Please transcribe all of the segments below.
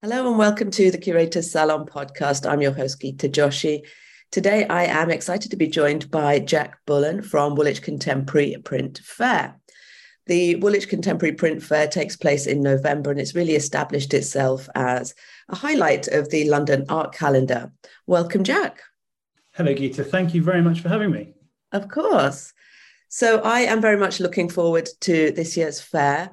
Hello and welcome to the Curators Salon podcast. I'm your host, Gita Joshi. Today, I am excited to be joined by Jack Bullen from Woolwich Contemporary Print Fair. The Woolwich Contemporary Print Fair takes place in November and it's really established itself as a highlight of the London art calendar. Welcome, Jack. Hello, Gita. Thank you very much for having me. Of course. So, I am very much looking forward to this year's fair.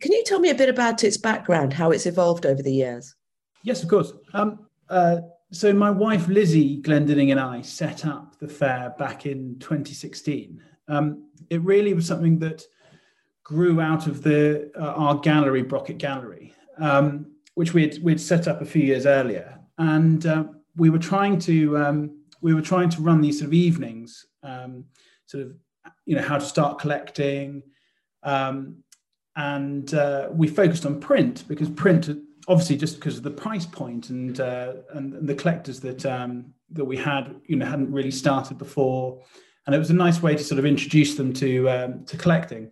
Can you tell me a bit about its background, how it's evolved over the years? Yes, of course. Um, uh, so my wife Lizzie Glendinning and I set up the fair back in 2016. Um, it really was something that grew out of the uh, our gallery, Brocket Gallery, um, which we'd we'd set up a few years earlier, and uh, we were trying to um, we were trying to run these sort of evenings, um, sort of you know how to start collecting. Um, and uh, we focused on print because print obviously just because of the price point and uh, and, the collectors that um, that we had you know hadn't really started before. And it was a nice way to sort of introduce them to um, to collecting.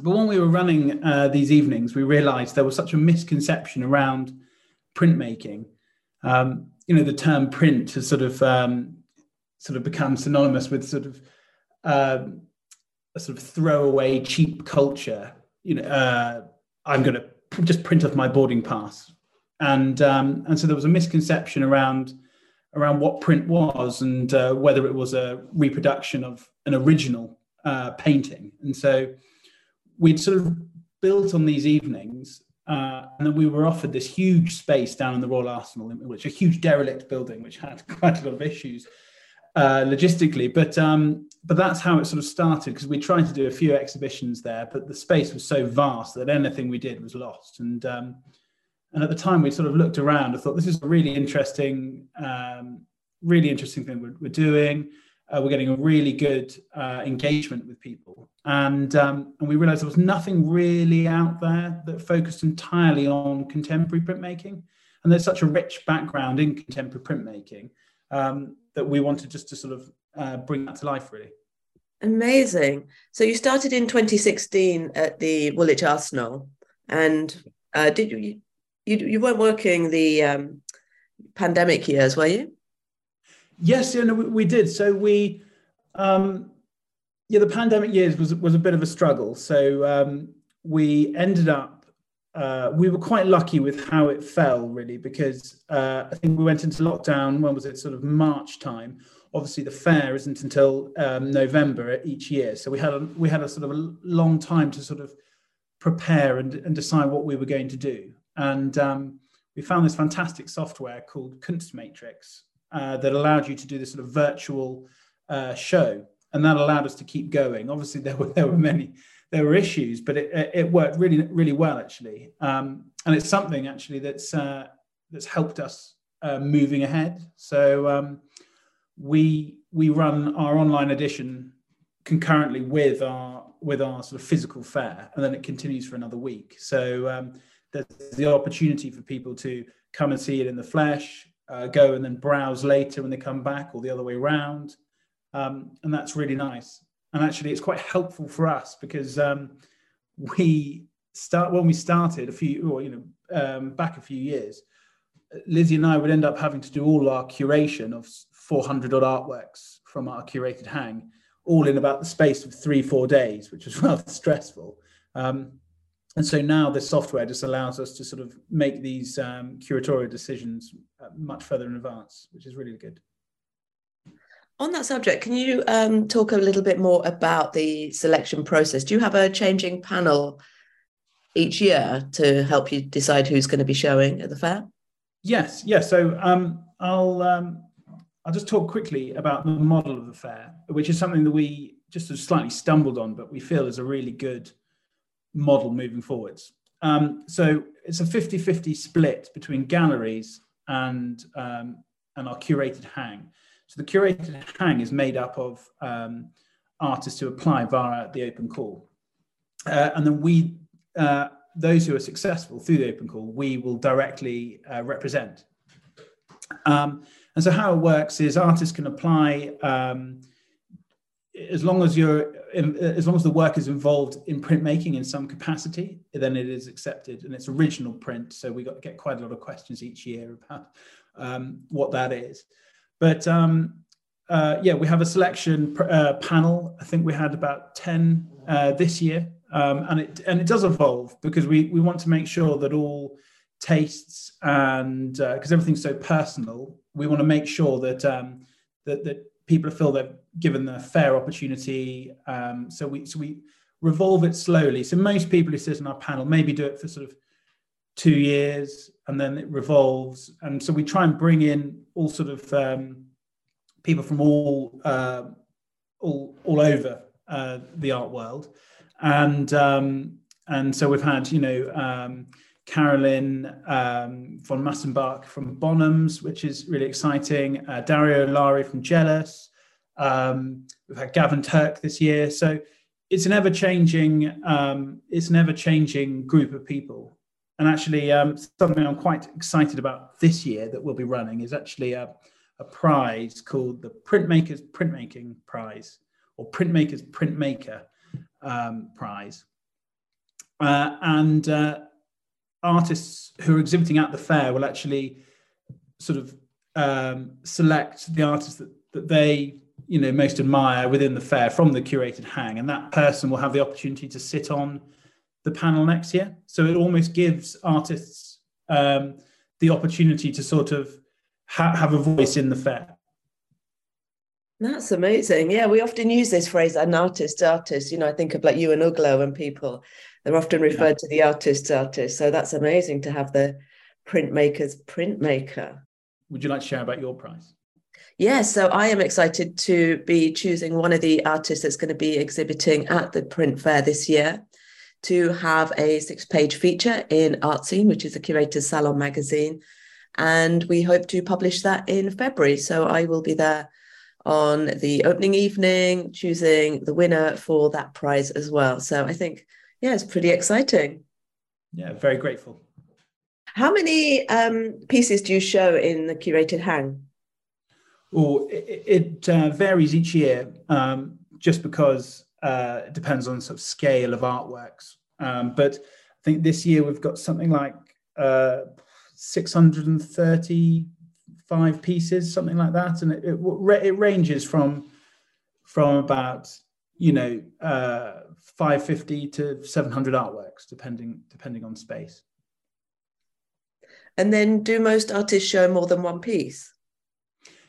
But when we were running uh, these evenings we realized there was such a misconception around printmaking. Um, you know the term print has sort of um, sort of become synonymous with sort of um, a sort of throwaway cheap culture you know, uh, I'm going to just print off my boarding pass. And um, and so there was a misconception around around what print was and uh, whether it was a reproduction of an original uh, painting. And so we'd sort of built on these evenings, uh, and then we were offered this huge space down in the Royal Arsenal, which a huge derelict building, which had quite a lot of issues uh, logistically. But um, but that's how it sort of started because we tried to do a few exhibitions there, but the space was so vast that anything we did was lost. And um, and at the time, we sort of looked around and thought this is a really interesting, um, really interesting thing we're, we're doing. Uh, we're getting a really good uh, engagement with people, and um, and we realised there was nothing really out there that focused entirely on contemporary printmaking. And there's such a rich background in contemporary printmaking um, that we wanted just to sort of uh, bring that to life, really. Amazing. So you started in 2016 at the Woolwich Arsenal, and uh, did you, you you weren't working the um, pandemic years, were you? Yes, yeah, no, we, we did. So we, um, yeah, the pandemic years was was a bit of a struggle. So um, we ended up uh, we were quite lucky with how it fell, really, because uh, I think we went into lockdown. When was it? Sort of March time. Obviously, the fair isn't until um, November each year, so we had a, we had a sort of a long time to sort of prepare and, and decide what we were going to do. And um, we found this fantastic software called Kunstmatrix uh, that allowed you to do this sort of virtual uh, show, and that allowed us to keep going. Obviously, there were there were many there were issues, but it, it worked really, really well actually. Um, and it's something actually that's uh, that's helped us uh, moving ahead. So um, we we run our online edition concurrently with our with our sort of physical fair, and then it continues for another week. So um, there's the opportunity for people to come and see it in the flesh, uh, go and then browse later when they come back, or the other way around, um, and that's really nice and actually it's quite helpful for us because um, we start when we started a few or you know um, back a few years lizzie and i would end up having to do all our curation of 400 odd artworks from our curated hang all in about the space of three four days which was rather stressful. Um, and so now the software just allows us to sort of make these um, curatorial decisions uh, much further in advance which is really good on that subject, can you um, talk a little bit more about the selection process? Do you have a changing panel each year to help you decide who's going to be showing at the fair? Yes, yes. So um, I'll um, I'll just talk quickly about the model of the fair, which is something that we just have slightly stumbled on, but we feel is a really good model moving forwards. Um, so it's a 50-50 split between galleries and um, and our curated hang. So the curated hang is made up of um, artists who apply via the open call. Uh, and then we, uh, those who are successful through the open call, we will directly uh, represent. Um, and so how it works is artists can apply um, as long as you're as long as the work is involved in printmaking in some capacity, then it is accepted and it's original print. So we got get quite a lot of questions each year about um, what that is. But um, uh, yeah, we have a selection uh, panel. I think we had about ten uh, this year, um, and it and it does evolve because we we want to make sure that all tastes and because uh, everything's so personal, we want to make sure that um, that that people feel they're given the fair opportunity. Um, so we so we revolve it slowly. So most people who sit on our panel maybe do it for sort of two years and then it revolves. And so we try and bring in all sort of um, people from all uh, all all over uh, the art world, and um, and so we've had you know. Um, Carolyn um, von Massenbach from Bonhams, which is really exciting. Uh, Dario Lari from Jealous. Um, we've had Gavin Turk this year. So it's an ever changing, um, it's an ever changing group of people. And actually, um, something I'm quite excited about this year that we'll be running is actually a, a prize called the Printmakers Printmaking Prize or Printmakers Printmaker um, Prize. Uh, and uh, artists who are exhibiting at the fair will actually sort of um, select the artists that, that they you know most admire within the fair from the curated hang and that person will have the opportunity to sit on the panel next year so it almost gives artists um, the opportunity to sort of ha- have a voice in the fair that's amazing. Yeah, we often use this phrase, an artist artist. You know, I think of like Euan Uglow and people they're often referred yeah. to the artist artist. So that's amazing to have the printmaker's printmaker. Would you like to share about your prize? Yes, so I am excited to be choosing one of the artists that's going to be exhibiting at the print fair this year to have a six page feature in Art Scene, which is a curator's salon magazine. And we hope to publish that in February. So I will be there on the opening evening, choosing the winner for that prize as well. So I think yeah, it's pretty exciting. Yeah, very grateful. How many um, pieces do you show in the curated hang? Oh, it, it uh, varies each year, um, just because uh, it depends on sort of scale of artworks. Um, but I think this year we've got something like uh, 635 pieces, something like that, and it, it, it ranges from from about you know uh, 550 to 700 artworks depending depending on space. And then do most artists show more than one piece?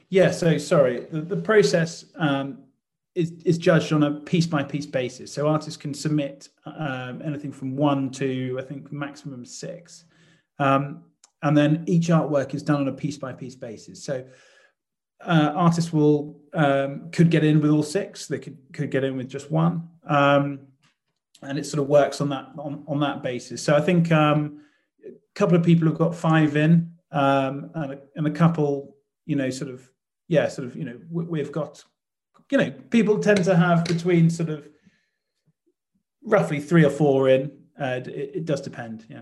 Yeah so sorry. The, the process um, is, is judged on a piece by piece basis so artists can submit um, anything from one to i think maximum six um, and then each artwork is done on a piece by piece basis so uh, artists will um, could get in with all six. They could could get in with just one, um, and it sort of works on that on, on that basis. So I think um, a couple of people have got five in, um, and a, and a couple, you know, sort of yeah, sort of you know, we, have got, you know, people tend to have between sort of roughly three or four in. Uh, it, it does depend, yeah.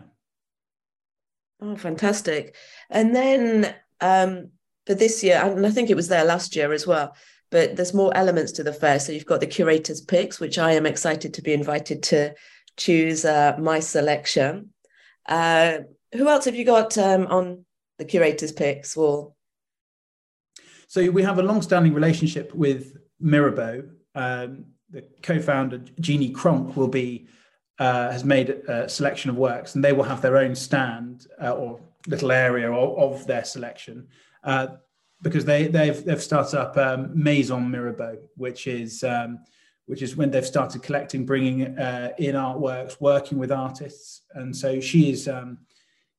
Oh, fantastic! And then um, for this year, and I think it was there last year as well. But there's more elements to the fair. So you've got the curator's picks, which I am excited to be invited to choose uh, my selection. Uh, who else have you got um, on the curator's picks wall? So we have a long-standing relationship with Mirabeau. Um, the co-founder Jeany Cronk will be uh, has made a selection of works, and they will have their own stand uh, or little area of, of their selection. Uh, because they they've they've started up um, Maison Mirabeau, which is um, which is when they've started collecting, bringing uh, in artworks, working with artists, and so she is um,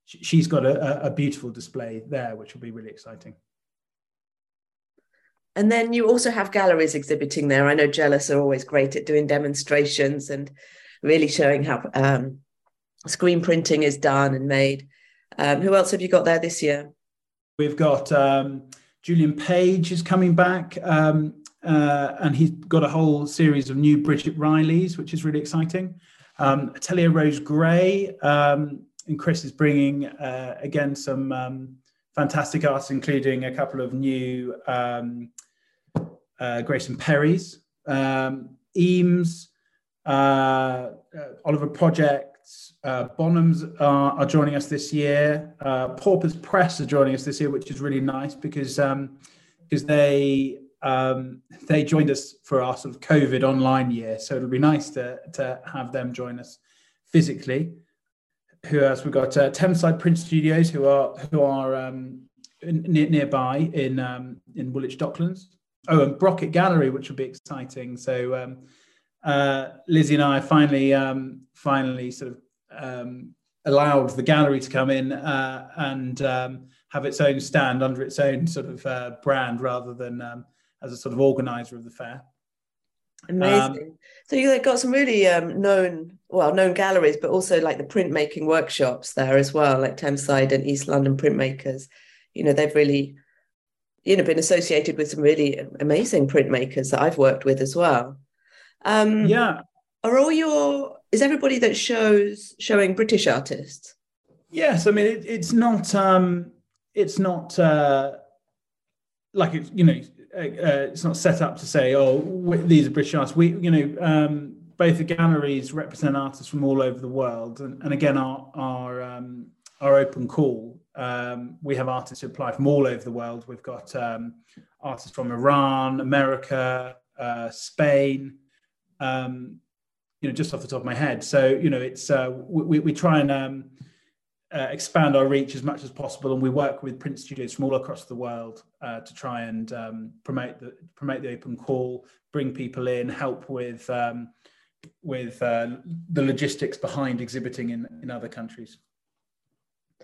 she's got a, a beautiful display there, which will be really exciting. And then you also have galleries exhibiting there. I know Jealous are always great at doing demonstrations and really showing how um, screen printing is done and made. Um, who else have you got there this year? We've got um, Julian Page is coming back, um, uh, and he's got a whole series of new Bridget Rileys, which is really exciting. Um, Atelier Rose Gray, um, and Chris is bringing uh, again some fantastic art, including a couple of new um, uh, Grayson Perry's um, Eames, uh, uh, Oliver Projects, uh, Bonhams are, are, joining us this year. Uh, Paupers Press are joining us this year, which is really nice because um, because they um, they joined us for our sort of COVID online year. So it'll be nice to to have them join us physically. Who else? We've got uh, Thameside Print Studios, who are who are um, near, nearby in um, in Woolwich Docklands. Oh, and Brocket Gallery, which will be exciting. So um, uh, Lizzie and I finally um, finally sort of um, allowed the gallery to come in uh, and um, have its own stand under its own sort of uh, brand rather than um, as a sort of organizer of the fair. Amazing. Um, so you got some really um, known, well, known galleries, but also like the printmaking workshops there as well, like Thameside and East London printmakers. You know, they've really, you know, been associated with some really amazing printmakers that I've worked with as well. Um, yeah. Are all your is everybody that shows showing British artists? Yes, I mean it, it's not um, it's not uh, like it's you know uh, uh, it's not set up to say oh these are British artists. We you know um, both the galleries represent artists from all over the world, and, and again our our um, our open call. Um, we have artists who apply from all over the world. We've got um, artists from Iran, America, uh, Spain, um, you know, just off the top of my head. So, you know, it's uh, we, we try and um, uh, expand our reach as much as possible, and we work with print studios from all across the world uh, to try and um, promote the promote the open call, bring people in, help with um, with uh, the logistics behind exhibiting in in other countries.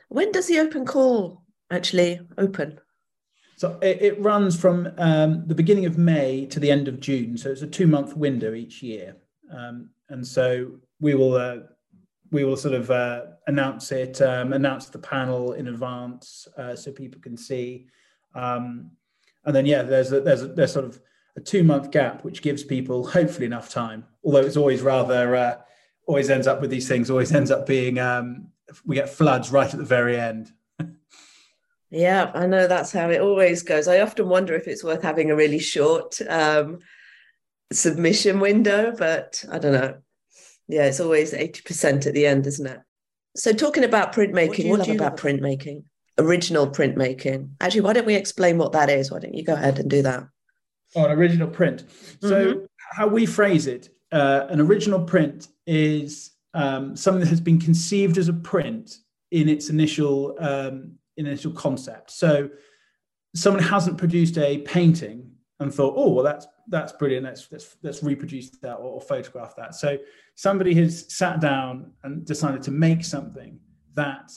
When does the open call actually open? So it, it runs from um, the beginning of May to the end of June. So it's a two month window each year. Um, and so we will uh, we will sort of uh, announce it, um, announce the panel in advance uh, so people can see. Um, and then yeah, there's a, there's a, there's sort of a two month gap which gives people hopefully enough time. Although it's always rather uh, always ends up with these things always ends up being um, we get floods right at the very end. Yeah, I know that's how it always goes. I often wonder if it's worth having a really short um, submission window, but I don't know. Yeah, it's always 80% at the end, isn't it? So, talking about printmaking, what do you, what do you love about printmaking? Original printmaking. Actually, why don't we explain what that is? Why don't you go ahead and do that? Oh, an original print. So, mm-hmm. how we phrase it, uh, an original print is um, something that has been conceived as a print in its initial um, initial concept. So someone hasn't produced a painting and thought, oh, well, that's that's brilliant. Let's let's let's reproduce that or, or photograph that. So somebody has sat down and decided to make something that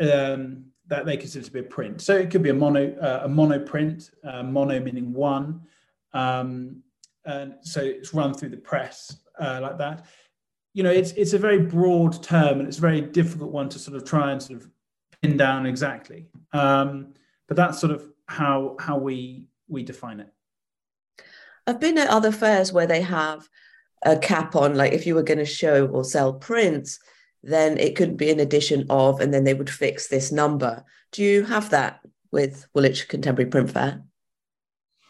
um, that they consider to be a print. So it could be a mono uh, a mono print, uh, mono meaning one. Um, and so it's run through the press uh, like that. You know, it's it's a very broad term and it's a very difficult one to sort of try and sort of pin down exactly. Um, but that's sort of how how we we define it. I've been at other fairs where they have a cap on, like if you were going to show or sell prints, then it could be an addition of, and then they would fix this number. Do you have that with Woolwich Contemporary Print Fair?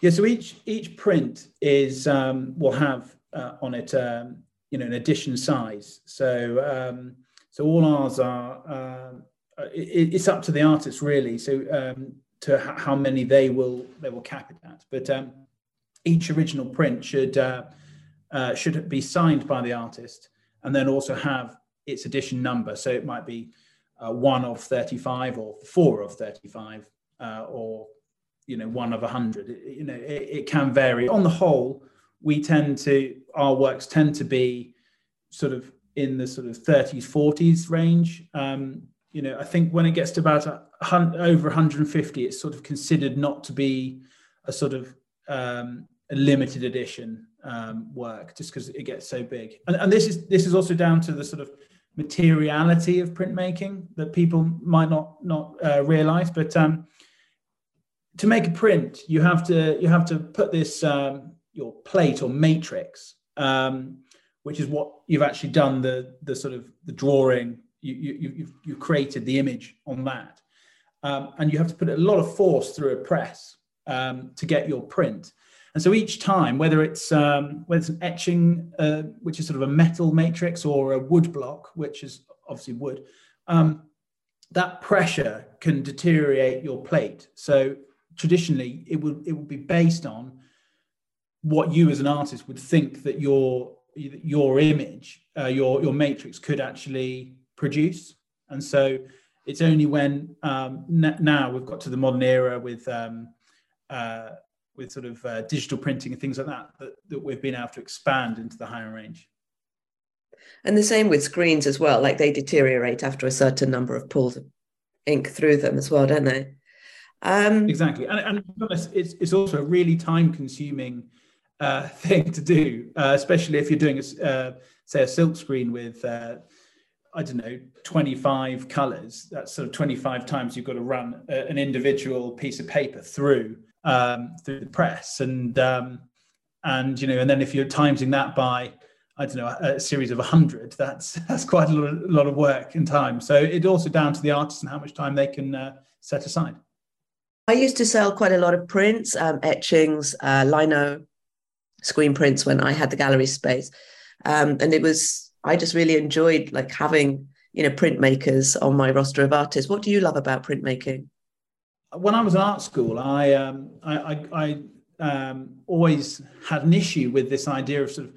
Yeah, so each each print is um, will have uh, on it, um, you know, an edition size. So um, so all ours are uh, uh, it, it's up to the artist really. So um, to how many they will they will cap it at. But um, each original print should uh, uh, should be signed by the artist, and then also have its edition number. So it might be uh, one of thirty-five, or four of thirty-five, uh, or you know one of a hundred. You know it, it can vary. On the whole, we tend to our works tend to be sort of in the sort of 30s 40s range um, you know, I think when it gets to about a, over 150, it's sort of considered not to be a sort of um, a limited edition um, work, just because it gets so big. And, and this is this is also down to the sort of materiality of printmaking that people might not not uh, realize. But um, to make a print, you have to you have to put this um, your plate or matrix, um, which is what you've actually done the the sort of the drawing you, you, you've, you've created the image on that. Um, and you have to put a lot of force through a press um, to get your print. And so each time, whether it's um, whether it's an etching, uh, which is sort of a metal matrix, or a wood block, which is obviously wood, um, that pressure can deteriorate your plate. So traditionally, it would it would be based on what you as an artist would think that your your image, uh, your your matrix could actually produce. And so it's only when um, n- now we've got to the modern era with um, uh, with sort of uh, digital printing and things like that, that that we've been able to expand into the higher range. And the same with screens as well. Like they deteriorate after a certain number of pulls of ink through them as well, don't they? Um, exactly. And, and it's, it's also a really time consuming uh, thing to do, uh, especially if you're doing, a, uh, say, a silk screen with, uh, I don't know, 25 colors. That's sort of 25 times you've got to run a, an individual piece of paper through um, through the press, and um, and you know, and then if you're timesing that by I don't know, a series of 100, that's that's quite a lot, of, a lot of work and time. So it's also down to the artist and how much time they can uh, set aside. I used to sell quite a lot of prints, um, etchings, uh, lino, screen prints when I had the gallery space, um, and it was I just really enjoyed like having you know printmakers on my roster of artists. What do you love about printmaking? When I was at art school, I um, I, I, I um, always had an issue with this idea of sort of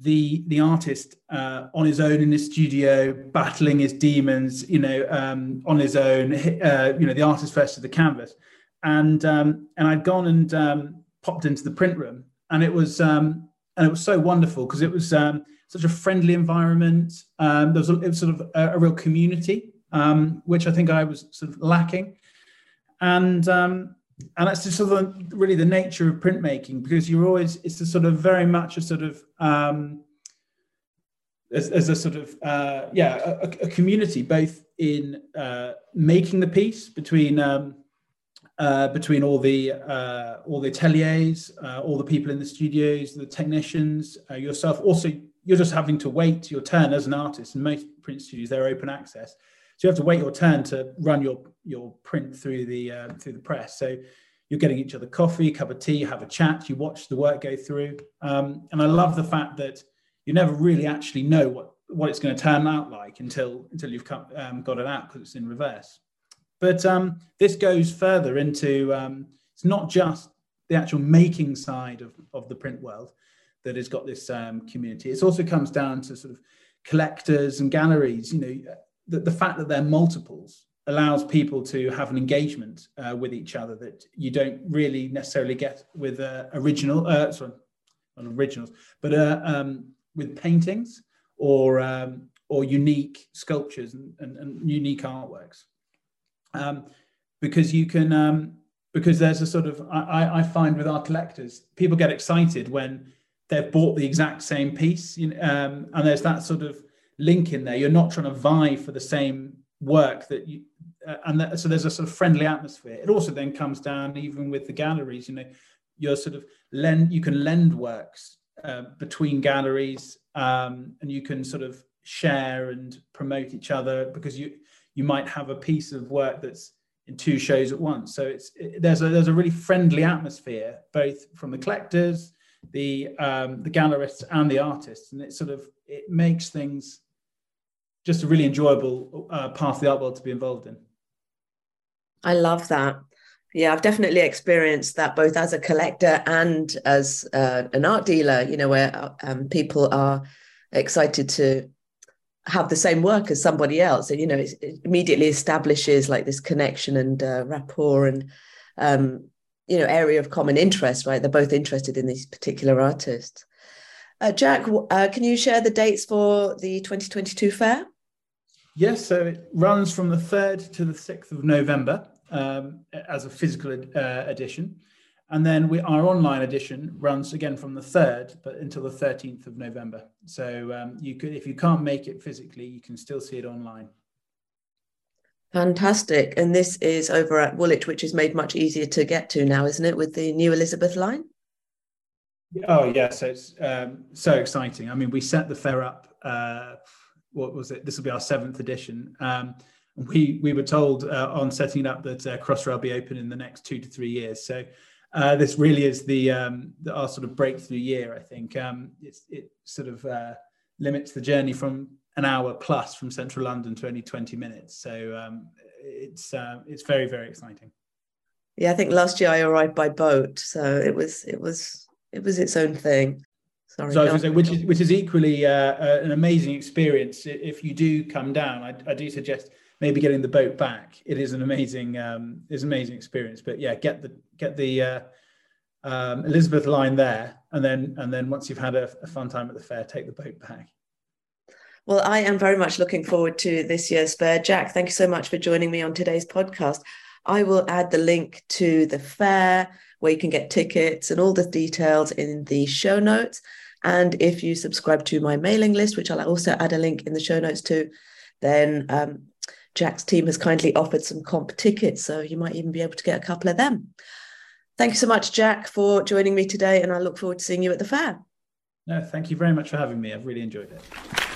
the the artist uh, on his own in his studio, battling his demons, you know, um, on his own. Uh, you know, the artist to the canvas, and um, and I'd gone and um, popped into the print room, and it was um, and it was so wonderful because it was um, such a friendly environment. Um, there was, a, was sort of a, a real community, which I think I was sort of lacking, and and that's just sort of really the nature of printmaking because you're always it's a sort of very much a sort of um, as, as a sort of uh, yeah a, a, community both in uh, making the piece between um, uh, between all the uh, all the ateliers uh, all the people in the studios the technicians uh, yourself also you're just having to wait your turn as an artist in most print studios they're open access so you have to wait your turn to run your your print through the uh, through the press. So you're getting each other coffee, cup of tea, have a chat, you watch the work go through. Um, and I love the fact that you never really actually know what what it's going to turn out like until until you've come, um, got it out because it's in reverse. But um, this goes further into um, it's not just the actual making side of, of the print world that has got this um, community. It also comes down to sort of collectors and galleries. You know, the, the fact that they're multiples allows people to have an engagement uh, with each other that you don't really necessarily get with uh, original, uh, sorry, not originals, but uh, um, with paintings or um, or unique sculptures and, and, and unique artworks, um, because you can um, because there's a sort of I, I find with our collectors people get excited when they've bought the exact same piece, you know, um, and there's that sort of link in there. You're not trying to vie for the same work that you, uh, and that, so there's a sort of friendly atmosphere. It also then comes down even with the galleries. You know, you're sort of lend you can lend works uh, between galleries, um, and you can sort of share and promote each other because you you might have a piece of work that's in two shows at once. So it's it, there's a there's a really friendly atmosphere both from the collectors, the um, the gallerists, and the artists, and it sort of it makes things just a really enjoyable uh, part of the art world to be involved in. I love that. Yeah, I've definitely experienced that both as a collector and as uh, an art dealer, you know, where um, people are excited to have the same work as somebody else. And, you know, it, immediately establishes like this connection and uh, rapport and, um, you know, area of common interest, right? They're both interested in these particular artists. Uh, Jack, uh, can you share the dates for the 2022 fair? Yes, so it runs from the 3rd to the 6th of November um, as a physical uh, edition. And then we, our online edition runs again from the 3rd, but until the 13th of November. So um, you could, if you can't make it physically, you can still see it online. Fantastic. And this is over at Woolwich, which is made much easier to get to now, isn't it, with the new Elizabeth line? Oh, yes. Yeah, so it's um, so exciting. I mean, we set the fair up uh, what was it? This will be our seventh edition. Um, we we were told uh, on setting it up that uh, Crossrail will be open in the next two to three years. So uh, this really is the, um, the, our sort of breakthrough year. I think um, it sort of uh, limits the journey from an hour plus from central London to only 20 minutes. So um, it's uh, it's very very exciting. Yeah, I think last year I arrived by boat, so it was it was it was its own thing. Sorry, so say, which is which is equally uh, uh, an amazing experience. If you do come down, I, I, do suggest maybe getting the boat back. It is an amazing um, is an amazing experience. But yeah, get the get the uh, um, Elizabeth line there, and then and then once you've had a, a fun time at the fair, take the boat back. Well, I am very much looking forward to this year's fair. Jack, thank you so much for joining me on today's podcast. I will add the link to the fair where you can get tickets and all the details in the show notes. And if you subscribe to my mailing list, which I'll also add a link in the show notes to, then um, Jack's team has kindly offered some comp tickets. So you might even be able to get a couple of them. Thank you so much, Jack, for joining me today. And I look forward to seeing you at the fair. No, thank you very much for having me. I've really enjoyed it.